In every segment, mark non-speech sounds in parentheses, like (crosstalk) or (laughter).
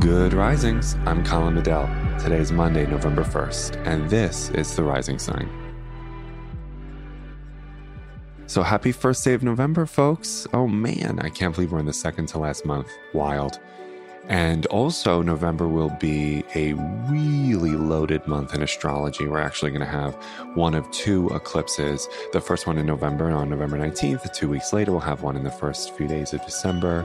Good risings. I'm Colin Bedell. Today is Monday, November 1st, and this is the rising sign. So happy first day of November, folks. Oh man, I can't believe we're in the second to last month. Wild. And also, November will be a really loaded month in astrology. We're actually going to have one of two eclipses. The first one in November on November 19th. Two weeks later, we'll have one in the first few days of December.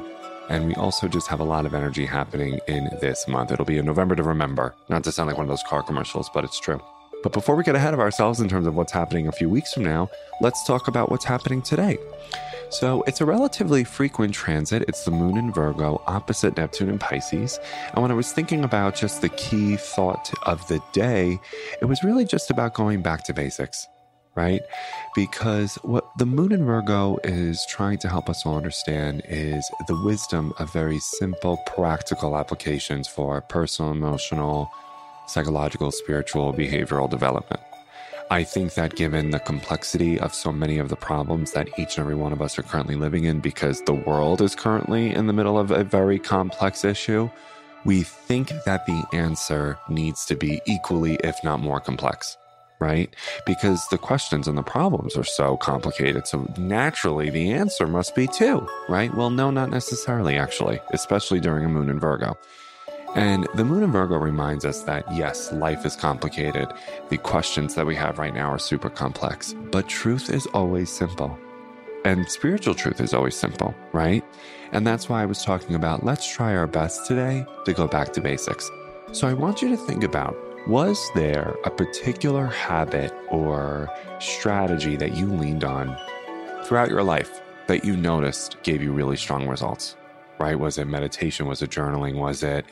And we also just have a lot of energy happening in this month. It'll be a November to remember. Not to sound like one of those car commercials, but it's true. But before we get ahead of ourselves in terms of what's happening a few weeks from now, let's talk about what's happening today. So it's a relatively frequent transit. It's the moon in Virgo, opposite Neptune in Pisces. And when I was thinking about just the key thought of the day, it was really just about going back to basics right? Because what the moon in Virgo is trying to help us all understand is the wisdom of very simple, practical applications for personal, emotional, psychological, spiritual, behavioral development. I think that given the complexity of so many of the problems that each and every one of us are currently living in, because the world is currently in the middle of a very complex issue, we think that the answer needs to be equally, if not more complex right? Because the questions and the problems are so complicated. So naturally, the answer must be two, right? Well, no, not necessarily, actually, especially during a moon in Virgo. And the moon in Virgo reminds us that yes, life is complicated. The questions that we have right now are super complex, but truth is always simple. And spiritual truth is always simple, right? And that's why I was talking about let's try our best today to go back to basics. So I want you to think about was there a particular habit or strategy that you leaned on throughout your life that you noticed gave you really strong results? Right? Was it meditation? Was it journaling? Was it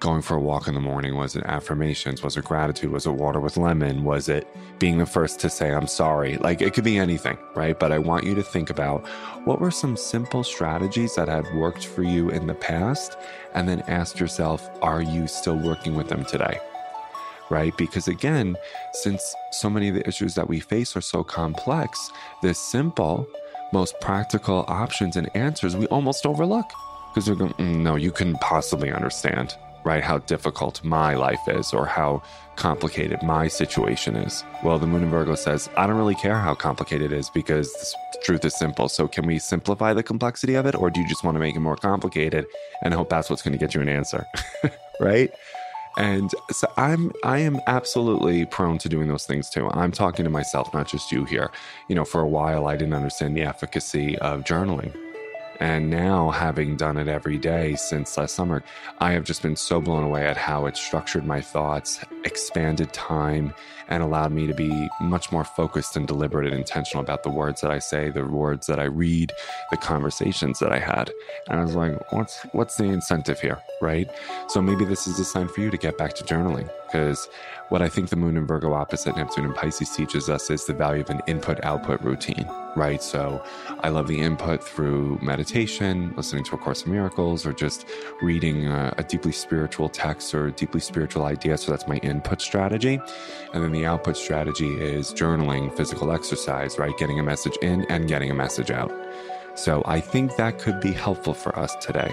going for a walk in the morning? Was it affirmations? Was it gratitude? Was it water with lemon? Was it being the first to say, I'm sorry? Like it could be anything, right? But I want you to think about what were some simple strategies that had worked for you in the past? And then ask yourself, are you still working with them today? Right? Because again, since so many of the issues that we face are so complex, the simple, most practical options and answers we almost overlook because we're going, mm, no, you couldn't possibly understand, right? How difficult my life is or how complicated my situation is. Well, the moon in Virgo says, I don't really care how complicated it is because the truth is simple. So, can we simplify the complexity of it, or do you just want to make it more complicated and hope that's what's going to get you an answer? (laughs) right? And so I'm I am absolutely prone to doing those things too. I'm talking to myself, not just you here. You know, for a while I didn't understand the efficacy of journaling. And now, having done it every day since last summer, I have just been so blown away at how it structured my thoughts, expanded time, and allowed me to be much more focused and deliberate and intentional about the words that I say, the words that I read, the conversations that I had. And I was like, what's what's the incentive here, right? So maybe this is a sign for you to get back to journaling because what I think the moon in Virgo opposite Neptune and Pisces teaches us is the value of an input output routine, right? So I love the input through meditation, listening to A Course in Miracles, or just reading a, a deeply spiritual text or deeply spiritual idea. So that's my input strategy. And then the output strategy is journaling, physical exercise, right? Getting a message in and getting a message out. So I think that could be helpful for us today.